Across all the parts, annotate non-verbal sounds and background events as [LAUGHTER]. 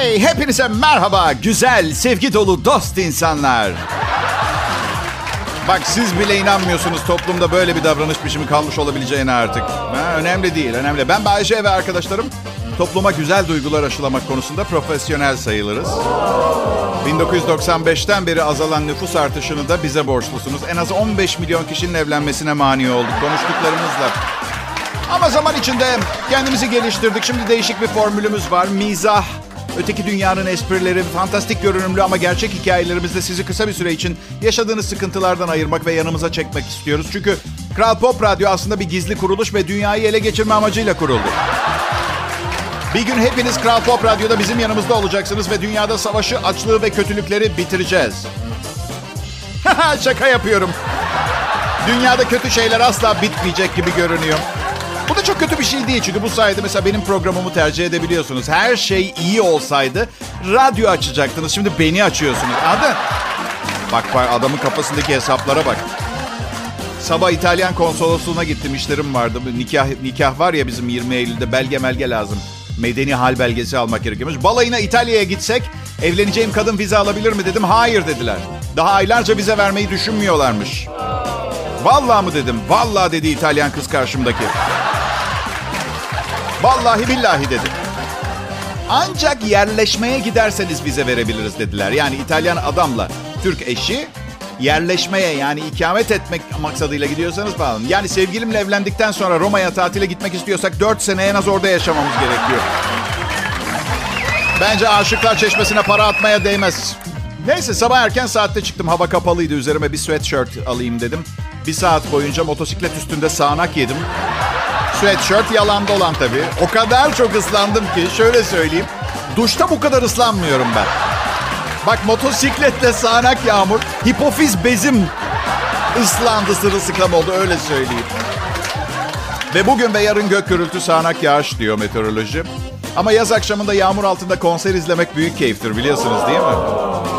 Hey, hepinize merhaba güzel, sevgi dolu dost insanlar. Bak siz bile inanmıyorsunuz toplumda böyle bir davranış biçimi kalmış olabileceğine artık. Ha, önemli değil, önemli. Ben Bayece ve arkadaşlarım topluma güzel duygular aşılamak konusunda profesyonel sayılırız. 1995'ten beri azalan nüfus artışını da bize borçlusunuz. En az 15 milyon kişinin evlenmesine mani olduk konuştuklarımızla. Ama zaman içinde kendimizi geliştirdik. Şimdi değişik bir formülümüz var. Mizah, öteki dünyanın esprileri, fantastik görünümlü ama gerçek hikayelerimizle sizi kısa bir süre için yaşadığınız sıkıntılardan ayırmak ve yanımıza çekmek istiyoruz. Çünkü Kral Pop Radyo aslında bir gizli kuruluş ve dünyayı ele geçirme amacıyla kuruldu. Bir gün hepiniz Kral Pop Radyo'da bizim yanımızda olacaksınız ve dünyada savaşı, açlığı ve kötülükleri bitireceğiz. [LAUGHS] Şaka yapıyorum. Dünyada kötü şeyler asla bitmeyecek gibi görünüyor. Bu da çok kötü bir şey değil çünkü bu sayede mesela benim programımı tercih edebiliyorsunuz. Her şey iyi olsaydı radyo açacaktınız. Şimdi beni açıyorsunuz. Anladın? Bak bak adamın kafasındaki hesaplara bak. Sabah İtalyan konsolosluğuna gittim işlerim vardı. Nikah nikah var ya bizim 20 Eylül'de belge melge lazım. Medeni hal belgesi almak gerekiyormuş. Balayına İtalya'ya gitsek evleneceğim kadın vize alabilir mi dedim. Hayır dediler. Daha aylarca vize vermeyi düşünmüyorlarmış. Vallahi mı dedim. Vallahi dedi İtalyan kız karşımdaki. Vallahi billahi dedi. Ancak yerleşmeye giderseniz vize verebiliriz dediler. Yani İtalyan adamla Türk eşi yerleşmeye yani ikamet etmek maksadıyla gidiyorsanız falan. Yani sevgilimle evlendikten sonra Roma'ya tatile gitmek istiyorsak 4 sene en az orada yaşamamız gerekiyor. Bence Aşıklar Çeşmesi'ne para atmaya değmez. Neyse sabah erken saatte çıktım. Hava kapalıydı. Üzerime bir sweatshirt alayım dedim. Bir saat boyunca motosiklet üstünde sağanak yedim. Sweatshirt yalan dolan tabii. O kadar çok ıslandım ki şöyle söyleyeyim. Duşta bu kadar ıslanmıyorum ben. Bak motosikletle sağanak yağmur. Hipofiz bezim ıslandı sırılsıklam oldu öyle söyleyeyim. Ve bugün ve yarın gök gürültü sağanak yağış diyor meteoroloji. Ama yaz akşamında yağmur altında konser izlemek büyük keyiftir biliyorsunuz değil mi?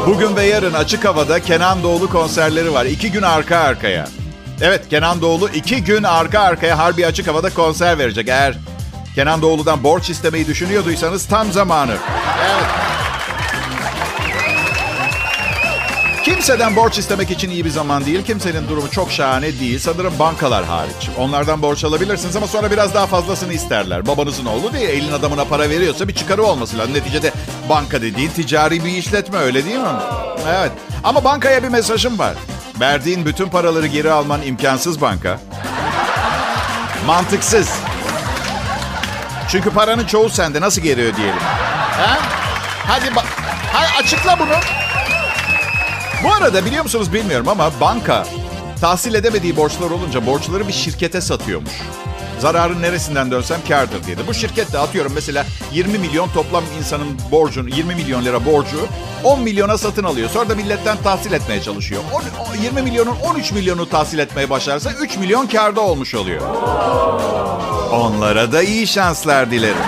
Bugün ve yarın açık havada Kenan Doğulu konserleri var. İki gün arka arkaya. Evet Kenan Doğulu iki gün arka arkaya harbi açık havada konser verecek. Eğer Kenan Doğulu'dan borç istemeyi düşünüyorduysanız tam zamanı. Evet. Kimseden borç istemek için iyi bir zaman değil. Kimsenin durumu çok şahane değil. Sanırım bankalar hariç. Onlardan borç alabilirsiniz ama sonra biraz daha fazlasını isterler. Babanızın oğlu diye elin adamına para veriyorsa bir çıkarı olması lazım. Neticede banka dediğin ticari bir işletme öyle değil mi? Evet. Ama bankaya bir mesajım var. Verdiğin bütün paraları geri alman imkansız banka. Mantıksız. Çünkü paranın çoğu sende. Nasıl geri ödeyelim? Ha? Hadi, Hadi açıkla bunu. Bu arada biliyor musunuz bilmiyorum ama banka tahsil edemediği borçlar olunca borçları bir şirkete satıyormuş. Zararın neresinden dönsem kardır diye. Bu şirket de atıyorum mesela 20 milyon toplam insanın borcunu, 20 milyon lira borcu 10 milyona satın alıyor. Sonra da milletten tahsil etmeye çalışıyor. 10, 20 milyonun 13 milyonu tahsil etmeye başarsa 3 milyon karda olmuş oluyor. Onlara da iyi şanslar dilerim. [LAUGHS]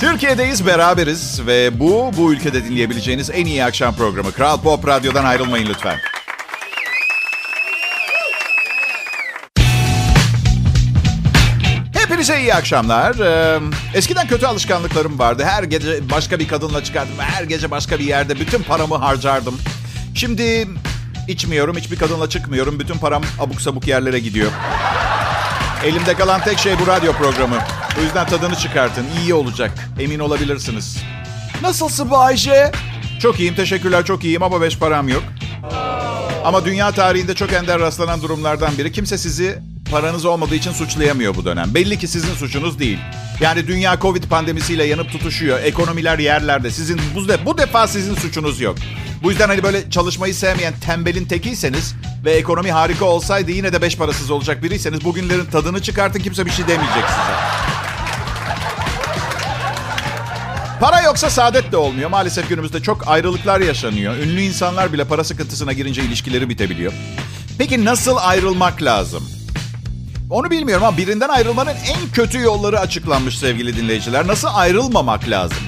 Türkiye'deyiz, beraberiz ve bu, bu ülkede dinleyebileceğiniz en iyi akşam programı. Kral Pop Radyo'dan ayrılmayın lütfen. Hepinize iyi akşamlar. Ee, eskiden kötü alışkanlıklarım vardı. Her gece başka bir kadınla çıkardım. Her gece başka bir yerde bütün paramı harcardım. Şimdi içmiyorum, hiçbir kadınla çıkmıyorum. Bütün param abuk sabuk yerlere gidiyor. Elimde kalan tek şey bu radyo programı. O yüzden tadını çıkartın. İyi olacak. Emin olabilirsiniz. Nasılsın bu Ayşe? Çok iyiyim. Teşekkürler. Çok iyiyim ama beş param yok. Ama dünya tarihinde çok ender rastlanan durumlardan biri. Kimse sizi paranız olmadığı için suçlayamıyor bu dönem. Belli ki sizin suçunuz değil. Yani dünya Covid pandemisiyle yanıp tutuşuyor. Ekonomiler yerlerde. Sizin bu, de, bu defa sizin suçunuz yok. Bu yüzden hani böyle çalışmayı sevmeyen tembelin tekiyseniz ve ekonomi harika olsaydı yine de beş parasız olacak biriyseniz bugünlerin tadını çıkartın kimse bir şey demeyecek size. Para yoksa saadet de olmuyor. Maalesef günümüzde çok ayrılıklar yaşanıyor. Ünlü insanlar bile para sıkıntısına girince ilişkileri bitebiliyor. Peki nasıl ayrılmak lazım? Onu bilmiyorum ama birinden ayrılmanın en kötü yolları açıklanmış sevgili dinleyiciler. Nasıl ayrılmamak lazım?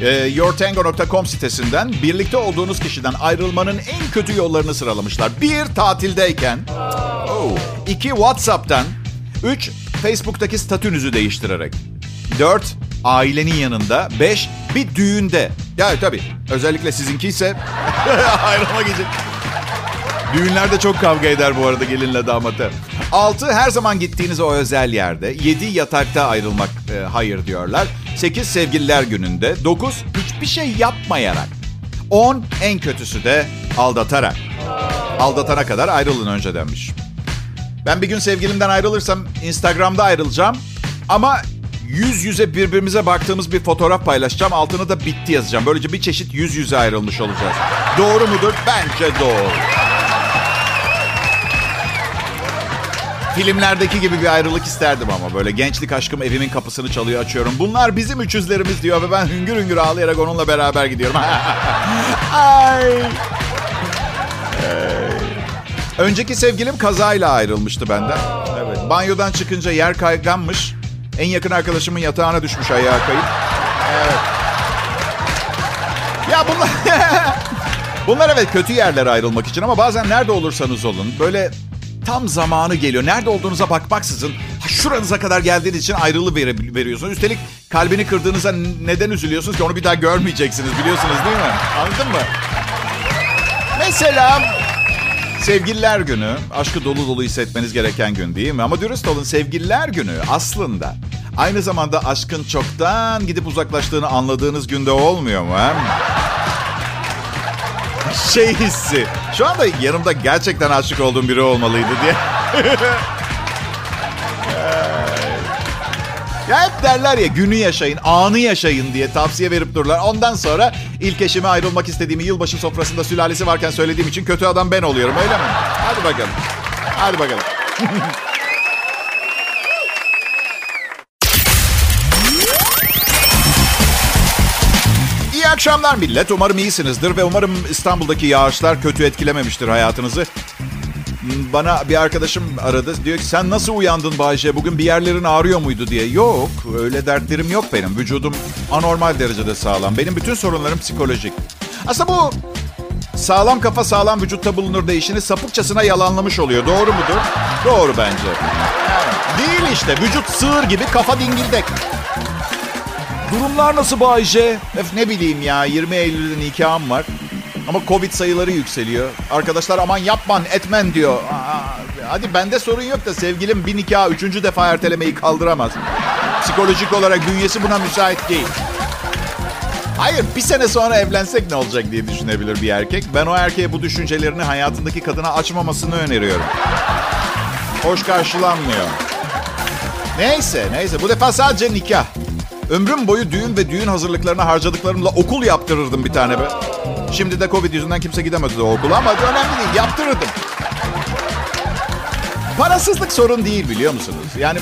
Ee, yourtango.com sitesinden birlikte olduğunuz kişiden ayrılmanın en kötü yollarını sıralamışlar. Bir, tatildeyken. Oh. İki, WhatsApp'tan. Üç, Facebook'taki statünüzü değiştirerek. 4. Ailenin yanında. 5. Bir düğünde. Yani tabii özellikle sizinki ise [LAUGHS] ayrılmak için. Düğünlerde çok kavga eder bu arada gelinle damatı. 6. Her zaman gittiğiniz o özel yerde. 7. Yatakta ayrılmak e, hayır diyorlar. 8. Sevgililer gününde. 9. Hiçbir şey yapmayarak. 10. En kötüsü de aldatarak. Aldatana kadar ayrılın önce denmiş. Ben bir gün sevgilimden ayrılırsam Instagram'da ayrılacağım. Ama yüz yüze birbirimize baktığımız bir fotoğraf paylaşacağım. Altına da bitti yazacağım. Böylece bir çeşit yüz yüze ayrılmış olacağız. Doğru mudur? Bence doğru. Filmlerdeki gibi bir ayrılık isterdim ama böyle gençlik aşkım evimin kapısını çalıyor açıyorum. Bunlar bizim üçüzlerimiz diyor ve ben hüngür hüngür ağlayarak onunla beraber gidiyorum. [LAUGHS] Ay. Önceki sevgilim kazayla ayrılmıştı benden. Evet. Banyodan çıkınca yer kayganmış. En yakın arkadaşımın yatağına düşmüş ayağa kayıp. Evet. Ya bunlar... [LAUGHS] bunlar evet kötü yerlere ayrılmak için ama bazen nerede olursanız olun böyle tam zamanı geliyor. Nerede olduğunuza bakmaksızın şuranıza kadar geldiğiniz için ayrılı ver, veriyorsunuz. Üstelik kalbini kırdığınıza neden üzülüyorsunuz ki onu bir daha görmeyeceksiniz biliyorsunuz değil mi? Anladın mı? Mesela Sevgililer günü, aşkı dolu dolu hissetmeniz gereken gün değil mi? Ama dürüst olun sevgililer günü aslında aynı zamanda aşkın çoktan gidip uzaklaştığını anladığınız günde olmuyor mu? He? [LAUGHS] Şey hissi. Şu anda yanımda gerçekten aşık olduğum biri olmalıydı diye. [LAUGHS] Ya hep derler ya günü yaşayın, anı yaşayın diye tavsiye verip dururlar. Ondan sonra ilk eşime ayrılmak istediğimi yılbaşı sofrasında sülalesi varken söylediğim için kötü adam ben oluyorum öyle mi? Hadi bakalım. Hadi bakalım. [LAUGHS] akşamlar millet. Umarım iyisinizdir ve umarım İstanbul'daki yağışlar kötü etkilememiştir hayatınızı. Bana bir arkadaşım aradı. Diyor ki sen nasıl uyandın Bayce? Bugün bir yerlerin ağrıyor muydu diye. Yok öyle dertlerim yok benim. Vücudum anormal derecede sağlam. Benim bütün sorunlarım psikolojik. Aslında bu sağlam kafa sağlam vücutta bulunur değişini sapıkçasına yalanlamış oluyor. Doğru mudur? Doğru bence. Değil işte. Vücut sığır gibi kafa dingildek. Durumlar nasıl Bayce? Öf ne bileyim ya 20 Eylül'de nikahım var. Ama Covid sayıları yükseliyor. Arkadaşlar aman yapman etmen diyor. Aa, hadi bende sorun yok da sevgilim bir nikah üçüncü defa ertelemeyi kaldıramaz. Psikolojik olarak bünyesi buna müsait değil. Hayır bir sene sonra evlensek ne olacak diye düşünebilir bir erkek. Ben o erkeğe bu düşüncelerini hayatındaki kadına açmamasını öneriyorum. Hoş karşılanmıyor. Neyse neyse bu defa sadece nikah. Ömrüm boyu düğün ve düğün hazırlıklarına harcadıklarımla okul yaptırırdım bir tane be. Şimdi de Covid yüzünden kimse gidemedi o okula ama önemli değil yaptırırdım. Parasızlık sorun değil biliyor musunuz? Yani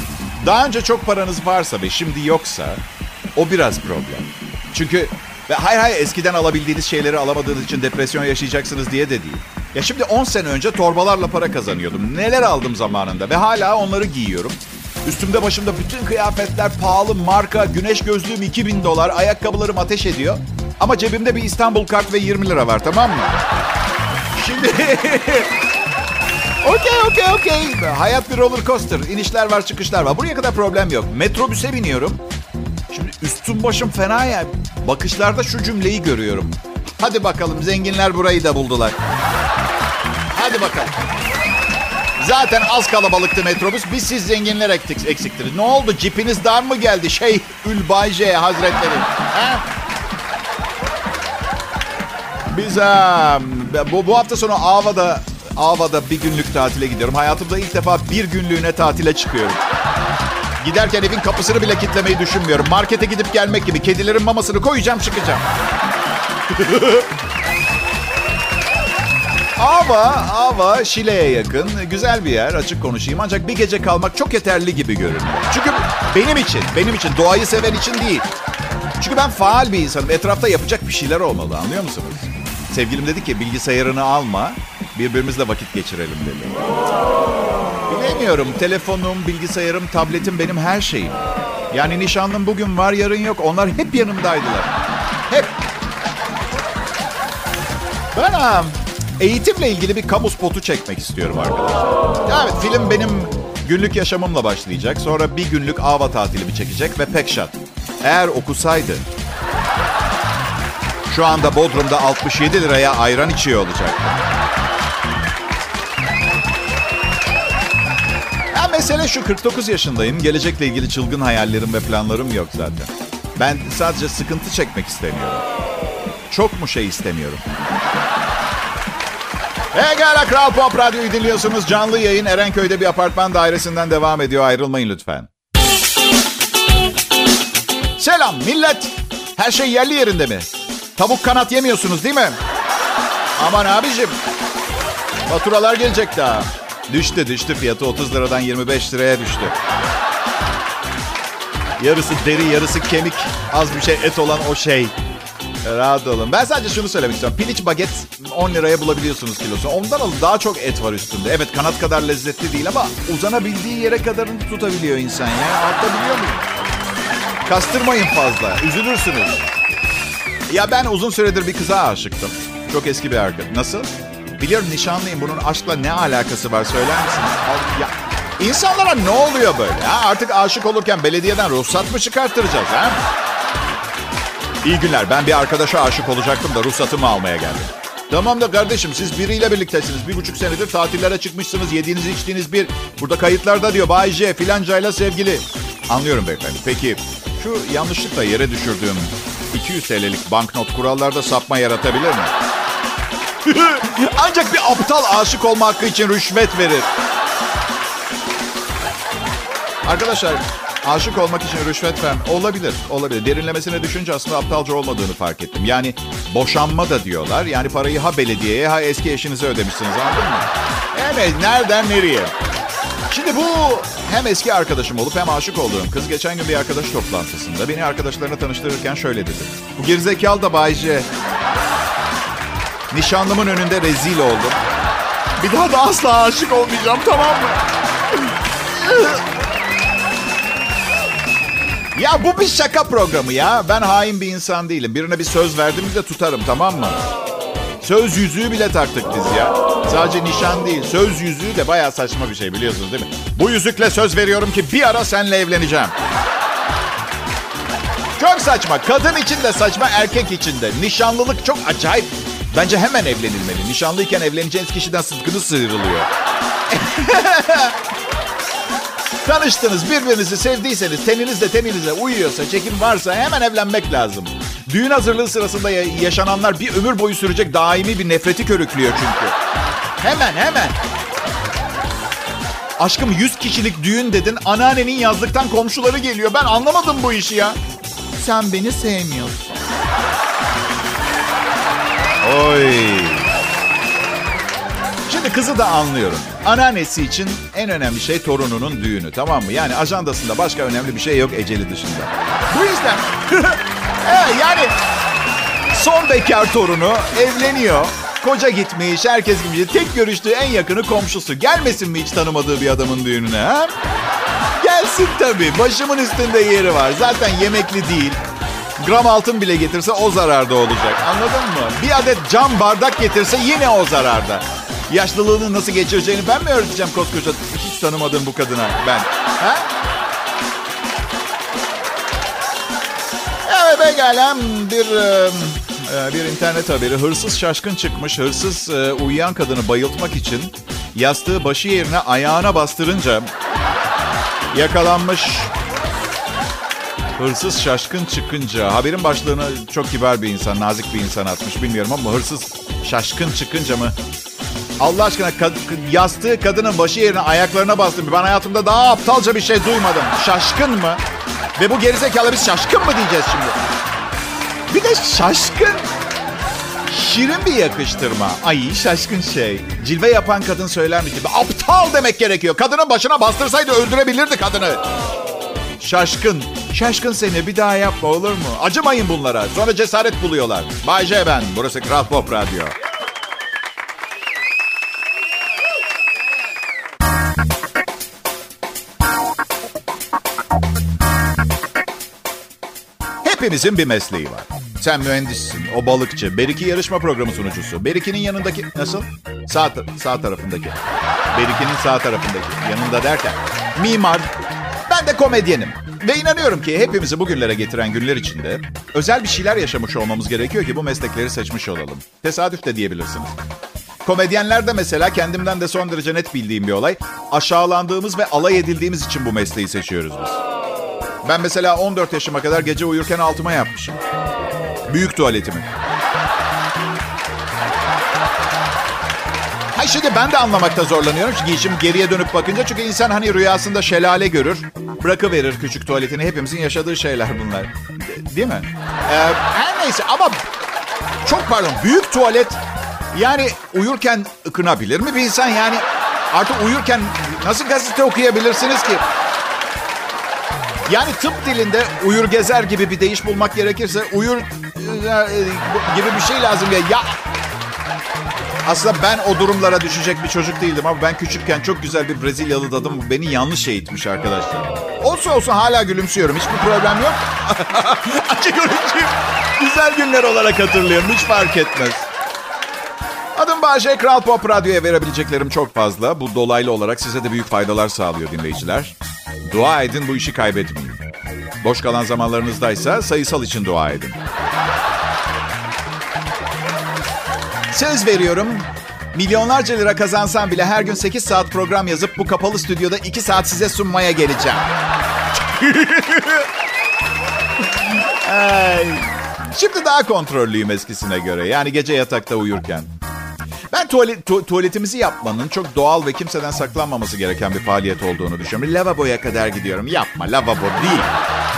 daha önce çok paranız varsa ve şimdi yoksa o biraz problem. Çünkü ve hayır hayır eskiden alabildiğiniz şeyleri alamadığınız için depresyon yaşayacaksınız diye de değil. Ya şimdi 10 sene önce torbalarla para kazanıyordum. Neler aldım zamanında ve hala onları giyiyorum. Üstümde başımda bütün kıyafetler pahalı, marka, güneş gözlüğüm 2000 dolar, ayakkabılarım ateş ediyor. Ama cebimde bir İstanbul kart ve 20 lira var tamam mı? Şimdi... [LAUGHS] okey okey okey. Hayat bir roller coaster. İnişler var çıkışlar var. Buraya kadar problem yok. Metrobüse biniyorum. Şimdi üstüm başım fena ya. Bakışlarda şu cümleyi görüyorum. Hadi bakalım zenginler burayı da buldular. Hadi bakalım. Zaten az kalabalıktı metrobüs. Biz siz zenginler ektik, eksiktiniz. Ne oldu? Cipiniz dar mı geldi? Şey Ülbayce Hazretleri. Ha? Biz ha, bu, bu hafta sonu Ava'da Ava'da bir günlük tatile gidiyorum. Hayatımda ilk defa bir günlüğüne tatile çıkıyorum. Giderken evin kapısını bile kitlemeyi düşünmüyorum. Markete gidip gelmek gibi. Kedilerin mamasını koyacağım çıkacağım. [LAUGHS] Ava, Ava Şile'ye yakın. Güzel bir yer açık konuşayım. Ancak bir gece kalmak çok yeterli gibi görünüyor. Çünkü benim için, benim için doğayı seven için değil. Çünkü ben faal bir insanım. Etrafta yapacak bir şeyler olmalı anlıyor musunuz? Sevgilim dedi ki bilgisayarını alma, birbirimizle vakit geçirelim dedi. Bilemiyorum. Telefonum, bilgisayarım, tabletim benim her şeyim. Yani nişanlım bugün var, yarın yok. Onlar hep yanımdaydılar. Hep. Ben eğitimle ilgili bir kamu spotu çekmek istiyorum arkadaşlar. Evet film benim Günlük yaşamımla başlayacak. Sonra bir günlük ava tatilimi çekecek ve pek şart. Eğer okusaydı şu anda Bodrum'da 67 liraya ayran içiyor olacak. Ya mesele şu 49 yaşındayım. Gelecekle ilgili çılgın hayallerim ve planlarım yok zaten. Ben sadece sıkıntı çekmek istemiyorum. Çok mu şey istemiyorum? Egala Kral Pop Radyo'yu dinliyorsunuz. Canlı yayın Erenköy'de bir apartman dairesinden devam ediyor. Ayrılmayın lütfen. Selam millet. Her şey yerli yerinde mi? Tavuk kanat yemiyorsunuz değil mi? Aman abicim. Faturalar gelecek daha. Düştü düştü fiyatı 30 liradan 25 liraya düştü. Yarısı deri yarısı kemik az bir şey et olan o şey. Rahat olun. Ben sadece şunu söylemek istiyorum. Piliç baget 10 liraya bulabiliyorsunuz kilosu. Ondan alın daha çok et var üstünde. Evet kanat kadar lezzetli değil ama uzanabildiği yere kadarını tutabiliyor insan ya. Atabiliyor muyum? Kastırmayın fazla. Üzülürsünüz. Ya ben uzun süredir bir kıza aşıktım. Çok eski bir arkadaş. Nasıl? Biliyorum nişanlıyım. Bunun aşkla ne alakası var söyler misiniz? Ya, insanlara ne oluyor böyle? Ha? Artık aşık olurken belediyeden ruhsat mı çıkarttıracağız? Ha? İyi günler. Ben bir arkadaşa aşık olacaktım da ruhsatımı almaya geldim. Tamam da kardeşim siz biriyle birliktesiniz. Bir buçuk senedir tatillere çıkmışsınız. Yediğiniz içtiğiniz bir. Burada kayıtlarda diyor Bay J filancayla sevgili. Anlıyorum beyefendi. Peki şu yanlışlıkla yere düşürdüğüm 200 TL'lik banknot kurallarda sapma yaratabilir mi? [LAUGHS] Ancak bir aptal aşık olma hakkı için rüşvet verir. Arkadaşlar aşık olmak için rüşvet verme olabilir. Olabilir. Derinlemesine düşünce aslında aptalca olmadığını fark ettim. Yani boşanma da diyorlar. Yani parayı ha belediyeye ha eski eşinize ödemişsiniz anladın mı? Evet nereden nereye? Şimdi bu hem eski arkadaşım olup hem aşık olduğum kız geçen gün bir arkadaş toplantısında beni arkadaşlarına tanıştırırken şöyle dedi. Bu gerizekalı da Bayce. Nişanlımın önünde rezil oldum. Bir daha da asla aşık olmayacağım tamam mı? Ya bu bir şaka programı ya. Ben hain bir insan değilim. Birine bir söz verdim de tutarım tamam mı? Söz yüzüğü bile taktık biz ya. Sadece nişan değil. Söz yüzüğü de bayağı saçma bir şey biliyorsunuz değil mi? Bu yüzükle söz veriyorum ki bir ara seninle evleneceğim. Çok saçma. Kadın için de saçma, erkek için de. Nişanlılık çok acayip. Bence hemen evlenilmeli. Nişanlıyken evleneceğiniz kişiden sıtkınız sıyrılıyor. [LAUGHS] Tanıştınız, birbirinizi sevdiyseniz, teniniz de teninize uyuyorsa, çekim varsa hemen evlenmek lazım. Düğün hazırlığı sırasında yaşananlar bir ömür boyu sürecek daimi bir nefreti körüklüyor çünkü. Hemen hemen. Aşkım 100 kişilik düğün dedin. Anneannenin yazlıktan komşuları geliyor. Ben anlamadım bu işi ya. Sen beni sevmiyorsun. Oy. Şimdi kızı da anlıyorum. Anneannesi için en önemli şey torununun düğünü tamam mı? Yani ajandasında başka önemli bir şey yok eceli dışında. Bu yüzden [LAUGHS] evet, yani son bekar torunu evleniyor. Koca gitmiş, herkes gitmiş. Tek görüştüğü en yakını komşusu. Gelmesin mi hiç tanımadığı bir adamın düğününe ha? Gelsin tabii. Başımın üstünde yeri var. Zaten yemekli değil. Gram altın bile getirse o zararda olacak. Anladın mı? Bir adet cam bardak getirse yine o zararda. Yaşlılığını nasıl geçireceğini ben mi öğreteceğim koskoca hiç tanımadığım bu kadına ben? Ha? Evet pekala bir bir internet haberi. Hırsız şaşkın çıkmış. Hırsız uyuyan kadını bayıltmak için yastığı başı yerine ayağına bastırınca yakalanmış. Hırsız şaşkın çıkınca. Haberin başlığını çok kibar bir insan, nazik bir insan atmış bilmiyorum ama hırsız şaşkın çıkınca mı? Allah aşkına kad- yastığı kadının başı yerine ayaklarına bastım. Ben hayatımda daha aptalca bir şey duymadım. Şaşkın mı? Ve bu gerizekalı biz şaşkın mı diyeceğiz şimdi? Bir de şaşkın. Şirin bir yakıştırma. Ay şaşkın şey. Cilve yapan kadın söylermiş gibi. Aptal demek gerekiyor. Kadının başına bastırsaydı öldürebilirdi kadını. Şaşkın. Şaşkın seni bir daha yapma olur mu? Acımayın bunlara. Sonra cesaret buluyorlar. Bay J ben. Burası Kral Pop Radyo. Hepimizin bir mesleği var. Sen mühendissin, o balıkçı, Beriki yarışma programı sunucusu. Beriki'nin yanındaki... Nasıl? Sağ, sağ tarafındaki. Berikinin sağ tarafındaki. Yanında derken. Mimar. Ben de komedyenim. Ve inanıyorum ki hepimizi bugünlere getiren günler içinde özel bir şeyler yaşamış olmamız gerekiyor ki bu meslekleri seçmiş olalım. Tesadüf de diyebilirsiniz. Komedyenlerde mesela kendimden de son derece net bildiğim bir olay. Aşağılandığımız ve alay edildiğimiz için bu mesleği seçiyoruz biz. Ben mesela 14 yaşıma kadar gece uyurken altıma yapmışım. Büyük tuvaletimi. Hay şimdi ben de anlamakta zorlanıyorum. Çünkü şimdi geriye dönüp bakınca çünkü insan hani rüyasında şelale görür. Bırakıverir küçük tuvaletini. Hepimizin yaşadığı şeyler bunlar. De- değil mi? Ee, her neyse ama çok pardon büyük tuvalet yani uyurken ıkınabilir mi bir insan? Yani artık uyurken nasıl gazete okuyabilirsiniz ki? Yani tıp dilinde uyur gezer gibi bir deyiş bulmak gerekirse uyur e, gibi bir şey lazım ya. Ya aslında ben o durumlara düşecek bir çocuk değildim ama ben küçükken çok güzel bir Brezilyalı dadım beni yanlış eğitmiş arkadaşlar. Olsa olsa hala gülümsüyorum. Hiçbir problem yok. [LAUGHS] Açık konuşayım. Güzel günler olarak hatırlıyorum. Hiç fark etmez. Adım Bahçe. Kral Pop Radyo'ya verebileceklerim çok fazla. Bu dolaylı olarak size de büyük faydalar sağlıyor dinleyiciler. Dua edin bu işi kaybetmeyin. Boş kalan zamanlarınızdaysa sayısal için dua edin. Söz veriyorum. Milyonlarca lira kazansam bile her gün 8 saat program yazıp bu kapalı stüdyoda 2 saat size sunmaya geleceğim. [LAUGHS] Ay. Şimdi daha kontrollüyüm eskisine göre. Yani gece yatakta uyurken. Ben tuvalet, tu- tuvaletimizi yapmanın çok doğal ve kimseden saklanmaması gereken bir faaliyet olduğunu düşünüyorum. Lavaboya kadar gidiyorum. Yapma lavabo değil.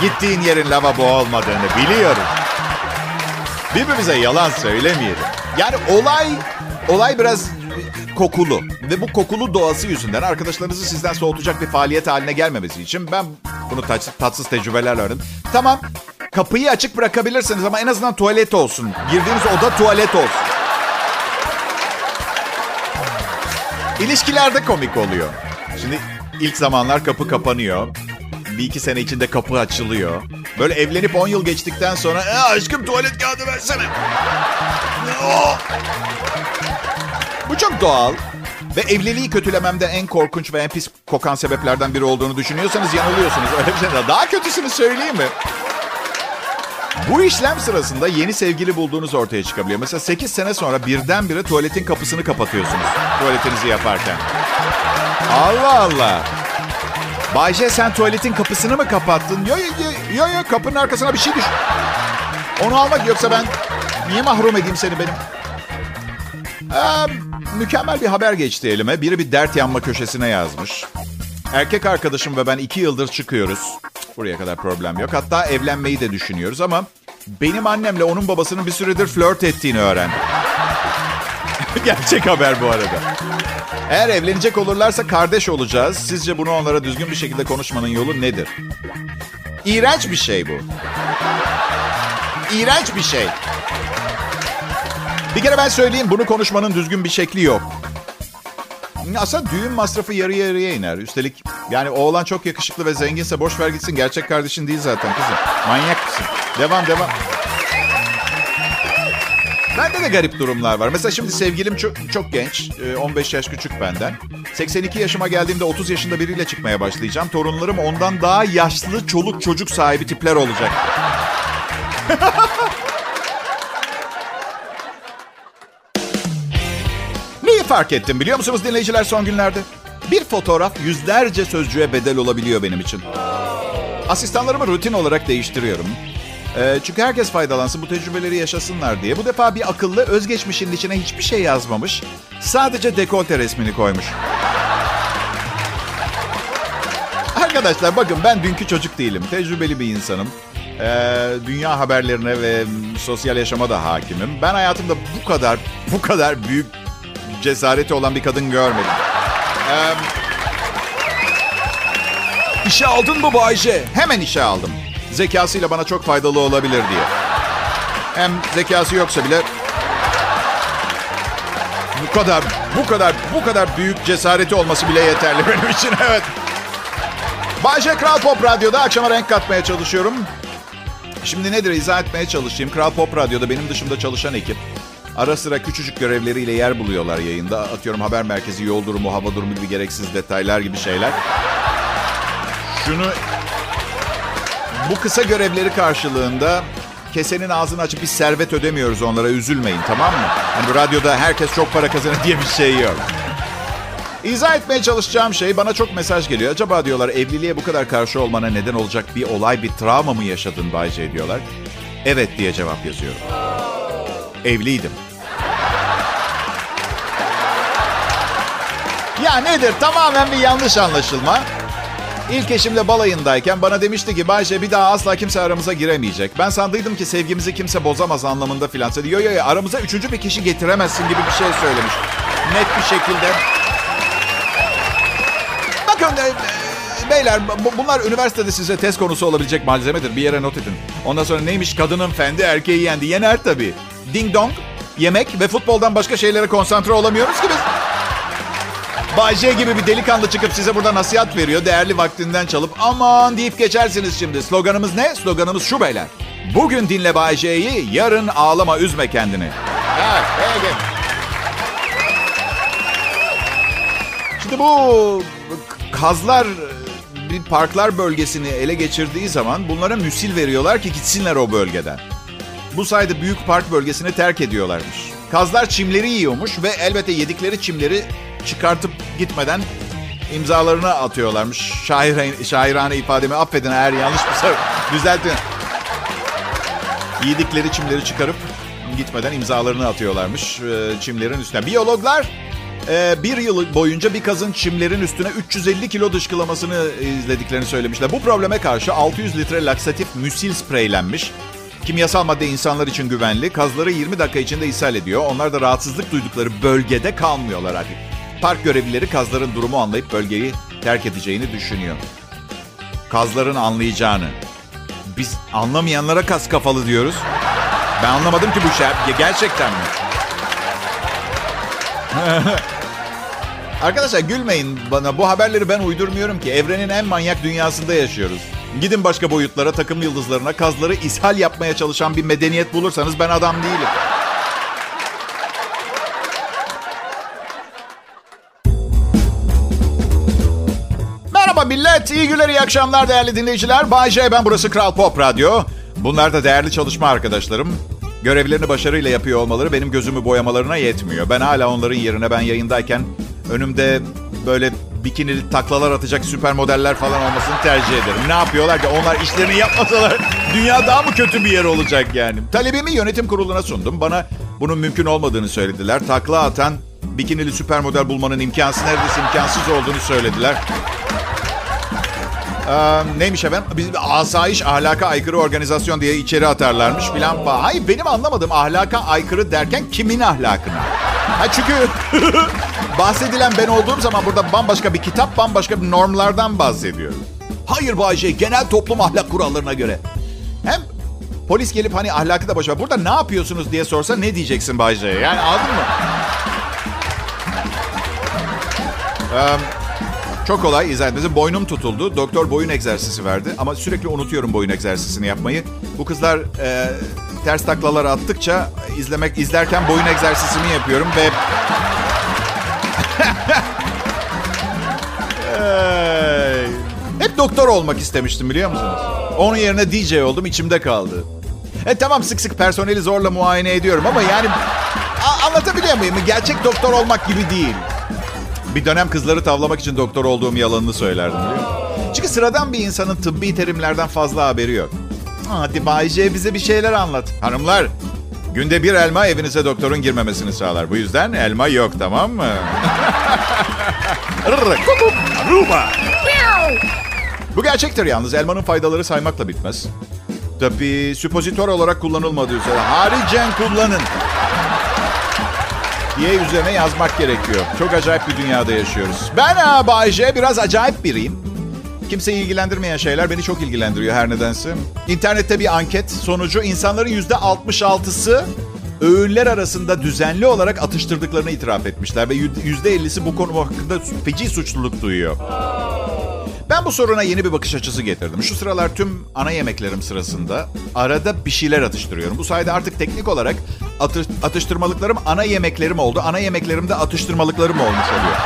Gittiğin yerin lavabo olmadığını biliyorum. Birbirimize yalan söylemeyelim. Yani olay olay biraz kokulu ve bu kokulu doğası yüzünden arkadaşlarınızı sizden soğutacak bir faaliyet haline gelmemesi için ben bunu tatsız, tatsız tecrübelerle öğrendim. Tamam kapıyı açık bırakabilirsiniz ama en azından tuvalet olsun. Girdiğiniz oda tuvalet olsun. İlişkilerde komik oluyor. Şimdi ilk zamanlar kapı kapanıyor. Bir iki sene içinde kapı açılıyor. Böyle evlenip 10 yıl geçtikten sonra e, aşkım tuvalet kağıdı versene. Oh! Bu çok doğal. Ve evliliği kötülememde en korkunç ve en pis kokan sebeplerden biri olduğunu düşünüyorsanız yanılıyorsunuz. Öyle bir şey. Daha kötüsünü söyleyeyim mi? Bu işlem sırasında yeni sevgili bulduğunuz ortaya çıkabiliyor. Mesela 8 sene sonra birdenbire tuvaletin kapısını kapatıyorsunuz. Tuvaletinizi yaparken. Allah Allah. Bayce sen tuvaletin kapısını mı kapattın? Yo yo yo yo kapının arkasına bir şey düş. Onu almak yoksa ben niye mahrum edeyim seni benim? Ee, mükemmel bir haber geçti elime. Biri bir dert yanma köşesine yazmış. Erkek arkadaşım ve ben iki yıldır çıkıyoruz. Buraya kadar problem yok. Hatta evlenmeyi de düşünüyoruz ama benim annemle onun babasının bir süredir flört ettiğini öğrendim. [LAUGHS] Gerçek haber bu arada. Eğer evlenecek olurlarsa kardeş olacağız. Sizce bunu onlara düzgün bir şekilde konuşmanın yolu nedir? İğrenç bir şey bu. İğrenç bir şey. Bir kere ben söyleyeyim bunu konuşmanın düzgün bir şekli yok. Aslında düğün masrafı yarı yarıya iner. Üstelik yani oğlan çok yakışıklı ve zenginse boş ver gitsin. Gerçek kardeşin değil zaten kızım. Manyak mısın? Devam devam. Bende de garip durumlar var. Mesela şimdi sevgilim çok, çok genç. 15 yaş küçük benden. 82 yaşıma geldiğimde 30 yaşında biriyle çıkmaya başlayacağım. Torunlarım ondan daha yaşlı çoluk çocuk sahibi tipler olacak. [LAUGHS] fark ettim biliyor musunuz dinleyiciler son günlerde? Bir fotoğraf yüzlerce sözcüğe bedel olabiliyor benim için. Asistanlarımı rutin olarak değiştiriyorum. Ee, çünkü herkes faydalansın, bu tecrübeleri yaşasınlar diye. Bu defa bir akıllı özgeçmişin içine hiçbir şey yazmamış. Sadece dekolte resmini koymuş. Arkadaşlar bakın ben dünkü çocuk değilim. Tecrübeli bir insanım. Ee, dünya haberlerine ve sosyal yaşama da hakimim. Ben hayatımda bu kadar, bu kadar büyük cesareti olan bir kadın görmedim. Ee, işe aldın mı bu Ayşe? Hemen işe aldım. Zekasıyla bana çok faydalı olabilir diye. Hem zekası yoksa bile bu kadar, bu kadar, bu kadar büyük cesareti olması bile yeterli [LAUGHS] benim için. Evet. Bayşe Kral Pop Radyo'da akşama renk katmaya çalışıyorum. Şimdi nedir izah etmeye çalışayım. Kral Pop Radyo'da benim dışımda çalışan ekip Ara sıra küçücük görevleriyle yer buluyorlar yayında. Atıyorum haber merkezi, yol durumu, hava durumu gibi gereksiz detaylar gibi şeyler. Şunu... Bu kısa görevleri karşılığında kesenin ağzını açıp bir servet ödemiyoruz onlara üzülmeyin tamam mı? Hani bu radyoda herkes çok para kazanır diye bir şey yok. İzah etmeye çalışacağım şey bana çok mesaj geliyor. Acaba diyorlar evliliğe bu kadar karşı olmana neden olacak bir olay, bir travma mı yaşadın Bayce diyorlar. Evet diye cevap yazıyorum. Evliydim. Ya nedir? Tamamen bir yanlış anlaşılma. İlk eşimle balayındayken bana demişti ki Bayce bir daha asla kimse aramıza giremeyecek. Ben sandıydım ki sevgimizi kimse bozamaz anlamında filan. Yo yo yo aramıza üçüncü bir kişi getiremezsin gibi bir şey söylemiş. Net bir şekilde. Bakın e, e, beyler bunlar üniversitede size test konusu olabilecek malzemedir. Bir yere not edin. Ondan sonra neymiş kadının fendi erkeği yendi. Yener tabii. Ding dong, yemek ve futboldan başka şeylere konsantre olamıyoruz ki biz. Bay J gibi bir delikanlı çıkıp size burada nasihat veriyor. Değerli vaktinden çalıp aman deyip geçersiniz şimdi. Sloganımız ne? Sloganımız şu beyler. Bugün dinle Bay J'yi, yarın ağlama üzme kendini. Evet, peki. Şimdi bu kazlar bir parklar bölgesini ele geçirdiği zaman bunlara müsil veriyorlar ki gitsinler o bölgeden. Bu sayede büyük park bölgesini terk ediyorlarmış. Kazlar çimleri yiyormuş ve elbette yedikleri çimleri çıkartıp gitmeden imzalarını atıyorlarmış. Şair, şairane ifademi affedin eğer yanlış bir şey düzeltin. Yedikleri çimleri çıkarıp gitmeden imzalarını atıyorlarmış e, çimlerin üstüne. Biyologlar e, bir yıl boyunca bir kazın çimlerin üstüne 350 kilo dışkılamasını izlediklerini söylemişler. Bu probleme karşı 600 litre laksatif müsil spreylenmiş. Kimyasal madde insanlar için güvenli. Kazları 20 dakika içinde ishal ediyor. Onlar da rahatsızlık duydukları bölgede kalmıyorlar artık. Park görevlileri kazların durumu anlayıp bölgeyi terk edeceğini düşünüyor. Kazların anlayacağını. Biz anlamayanlara kas kafalı diyoruz. Ben anlamadım ki bu şey. Gerçekten mi? [LAUGHS] Arkadaşlar gülmeyin bana. Bu haberleri ben uydurmuyorum ki. Evrenin en manyak dünyasında yaşıyoruz. Gidin başka boyutlara, takım yıldızlarına, kazları ishal yapmaya çalışan bir medeniyet bulursanız ben adam değilim. Millet, iyi günler, iyi akşamlar değerli dinleyiciler. Bay J, ben burası Kral Pop Radyo. Bunlar da değerli çalışma arkadaşlarım. Görevlerini başarıyla yapıyor olmaları benim gözümü boyamalarına yetmiyor. Ben hala onların yerine ben yayındayken önümde böyle bikinili taklalar atacak süper modeller falan olmasını tercih ederim. Ne yapıyorlar ki onlar işlerini yapmasalar [LAUGHS] dünya daha mı kötü bir yer olacak yani? Talebimi yönetim kuruluna sundum. Bana bunun mümkün olmadığını söylediler. Takla atan bikinili süper model bulmanın imkansız neredeyse imkansız olduğunu söylediler. Ee, neymiş efendim? Biz asayiş ahlaka aykırı organizasyon diye içeri atarlarmış filan. Hayır benim anlamadığım ahlaka aykırı derken kimin ahlakına? Ha çünkü [LAUGHS] bahsedilen ben olduğum zaman burada bambaşka bir kitap, bambaşka bir normlardan bahsediyor. Hayır Bayce, genel toplum ahlak kurallarına göre. Hem polis gelip hani ahlakı da boşver. Burada ne yapıyorsunuz diye sorsa ne diyeceksin Bayce'ye? Yani anladın mı? Um, çok kolay izah. Boynum tutuldu. Doktor boyun egzersizi verdi. Ama sürekli unutuyorum boyun egzersizini yapmayı. Bu kızlar e, ters taklalar attıkça izlemek izlerken boyun egzersizimi yapıyorum ve Hep doktor olmak istemiştim biliyor musunuz? Onun yerine DJ oldum içimde kaldı. E tamam sık sık personeli zorla muayene ediyorum ama yani anlatabiliyor muyum? Gerçek doktor olmak gibi değil. Bir dönem kızları tavlamak için doktor olduğum yalanını söylerdim biliyor musun? Çünkü sıradan bir insanın tıbbi terimlerden fazla haberi yok. Hadi Bayce bize bir şeyler anlat. Hanımlar, günde bir elma evinize doktorun girmemesini sağlar. Bu yüzden elma yok tamam mı? [LAUGHS] Bu gerçektir yalnız. Elmanın faydaları saymakla bitmez. Tabii supozitör olarak kullanılmadığı üzere haricen kullanın diye üzerine yazmak gerekiyor. Çok acayip bir dünyada yaşıyoruz. Ben Bayce biraz acayip biriyim. Kimseyi ilgilendirmeyen şeyler beni çok ilgilendiriyor her nedense. İnternette bir anket sonucu insanların yüzde 66'sı öğünler arasında düzenli olarak atıştırdıklarını itiraf etmişler. Ve yüzde 50'si bu konu hakkında feci suçluluk duyuyor. Ben bu soruna yeni bir bakış açısı getirdim. Şu sıralar tüm ana yemeklerim sırasında arada bir şeyler atıştırıyorum. Bu sayede artık teknik olarak atış, atıştırmalıklarım ana yemeklerim oldu. Ana yemeklerimde atıştırmalıklarım olmuş oluyor.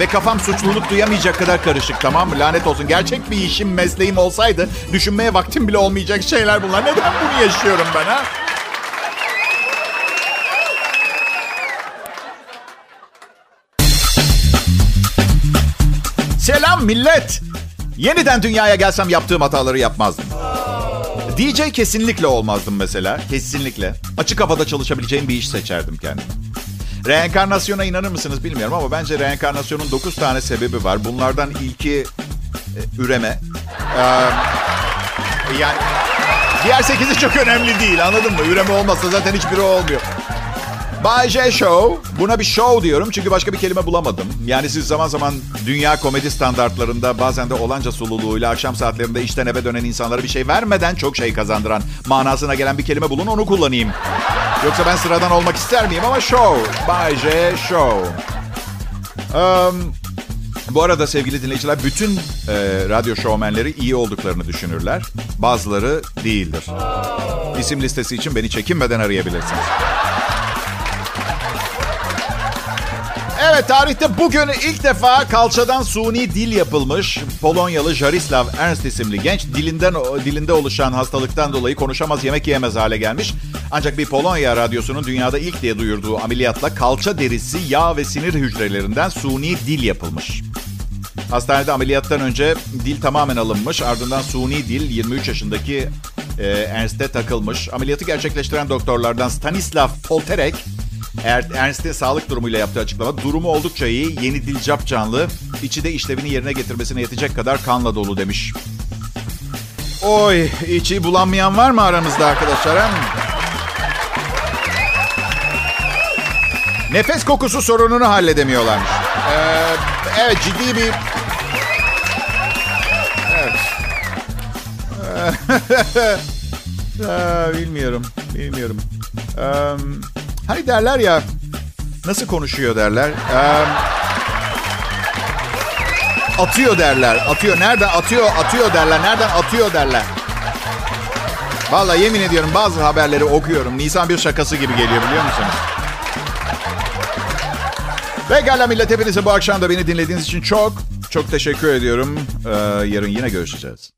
Ve kafam suçluluk duyamayacak kadar karışık tamam mı? Lanet olsun. Gerçek bir işim, mesleğim olsaydı düşünmeye vaktim bile olmayacak şeyler bunlar. Neden bunu yaşıyorum ben ha? Millet. Yeniden dünyaya gelsem yaptığım hataları yapmazdım. DJ kesinlikle olmazdım mesela. Kesinlikle. Açık havada çalışabileceğim bir iş seçerdim kendime. Reenkarnasyona inanır mısınız bilmiyorum ama bence reenkarnasyonun 9 tane sebebi var. Bunlardan ilki e, üreme. Ee, yani diğer 8'i çok önemli değil anladın mı? Üreme olmazsa zaten hiçbiri olmuyor. Bay J Show. Buna bir show diyorum çünkü başka bir kelime bulamadım. Yani siz zaman zaman dünya komedi standartlarında bazen de olanca sululuğuyla akşam saatlerinde işten eve dönen insanlara bir şey vermeden çok şey kazandıran manasına gelen bir kelime bulun onu kullanayım. Yoksa ben sıradan olmak ister miyim ama show. Bay J Show. Um, bu arada sevgili dinleyiciler bütün e, radyo şovmenleri iyi olduklarını düşünürler. Bazıları değildir. İsim listesi için beni çekinmeden arayabilirsiniz. Evet tarihte bugün ilk defa kalçadan suni dil yapılmış. Polonyalı Jarislav Ernst isimli genç dilinden dilinde oluşan hastalıktan dolayı konuşamaz yemek yiyemez hale gelmiş. Ancak bir Polonya radyosunun dünyada ilk diye duyurduğu ameliyatla kalça derisi, yağ ve sinir hücrelerinden suni dil yapılmış. Hastanede ameliyattan önce dil tamamen alınmış. Ardından suni dil 23 yaşındaki e, Ernst'e takılmış. Ameliyatı gerçekleştiren doktorlardan Stanislav Polterek, Er, Ernst'in sağlık durumuyla yaptığı açıklama durumu oldukça iyi. Yeni dil cap canlı. İçi de işlevini yerine getirmesine yetecek kadar kanla dolu demiş. Oy içi bulanmayan var mı aramızda arkadaşlar? He? Nefes kokusu sorununu halledemiyorlarmış. Ee, evet ciddi bir... Evet. [LAUGHS] Ee, bilmiyorum, bilmiyorum. Ee, hani derler ya, nasıl konuşuyor derler. Ee, atıyor derler, atıyor. Nereden atıyor, atıyor derler. Nereden atıyor derler. Vallahi yemin ediyorum bazı haberleri okuyorum. Nisan bir şakası gibi geliyor biliyor musunuz? Pekala millet hepinize bu akşam da beni dinlediğiniz için çok çok teşekkür ediyorum. Ee, yarın yine görüşeceğiz.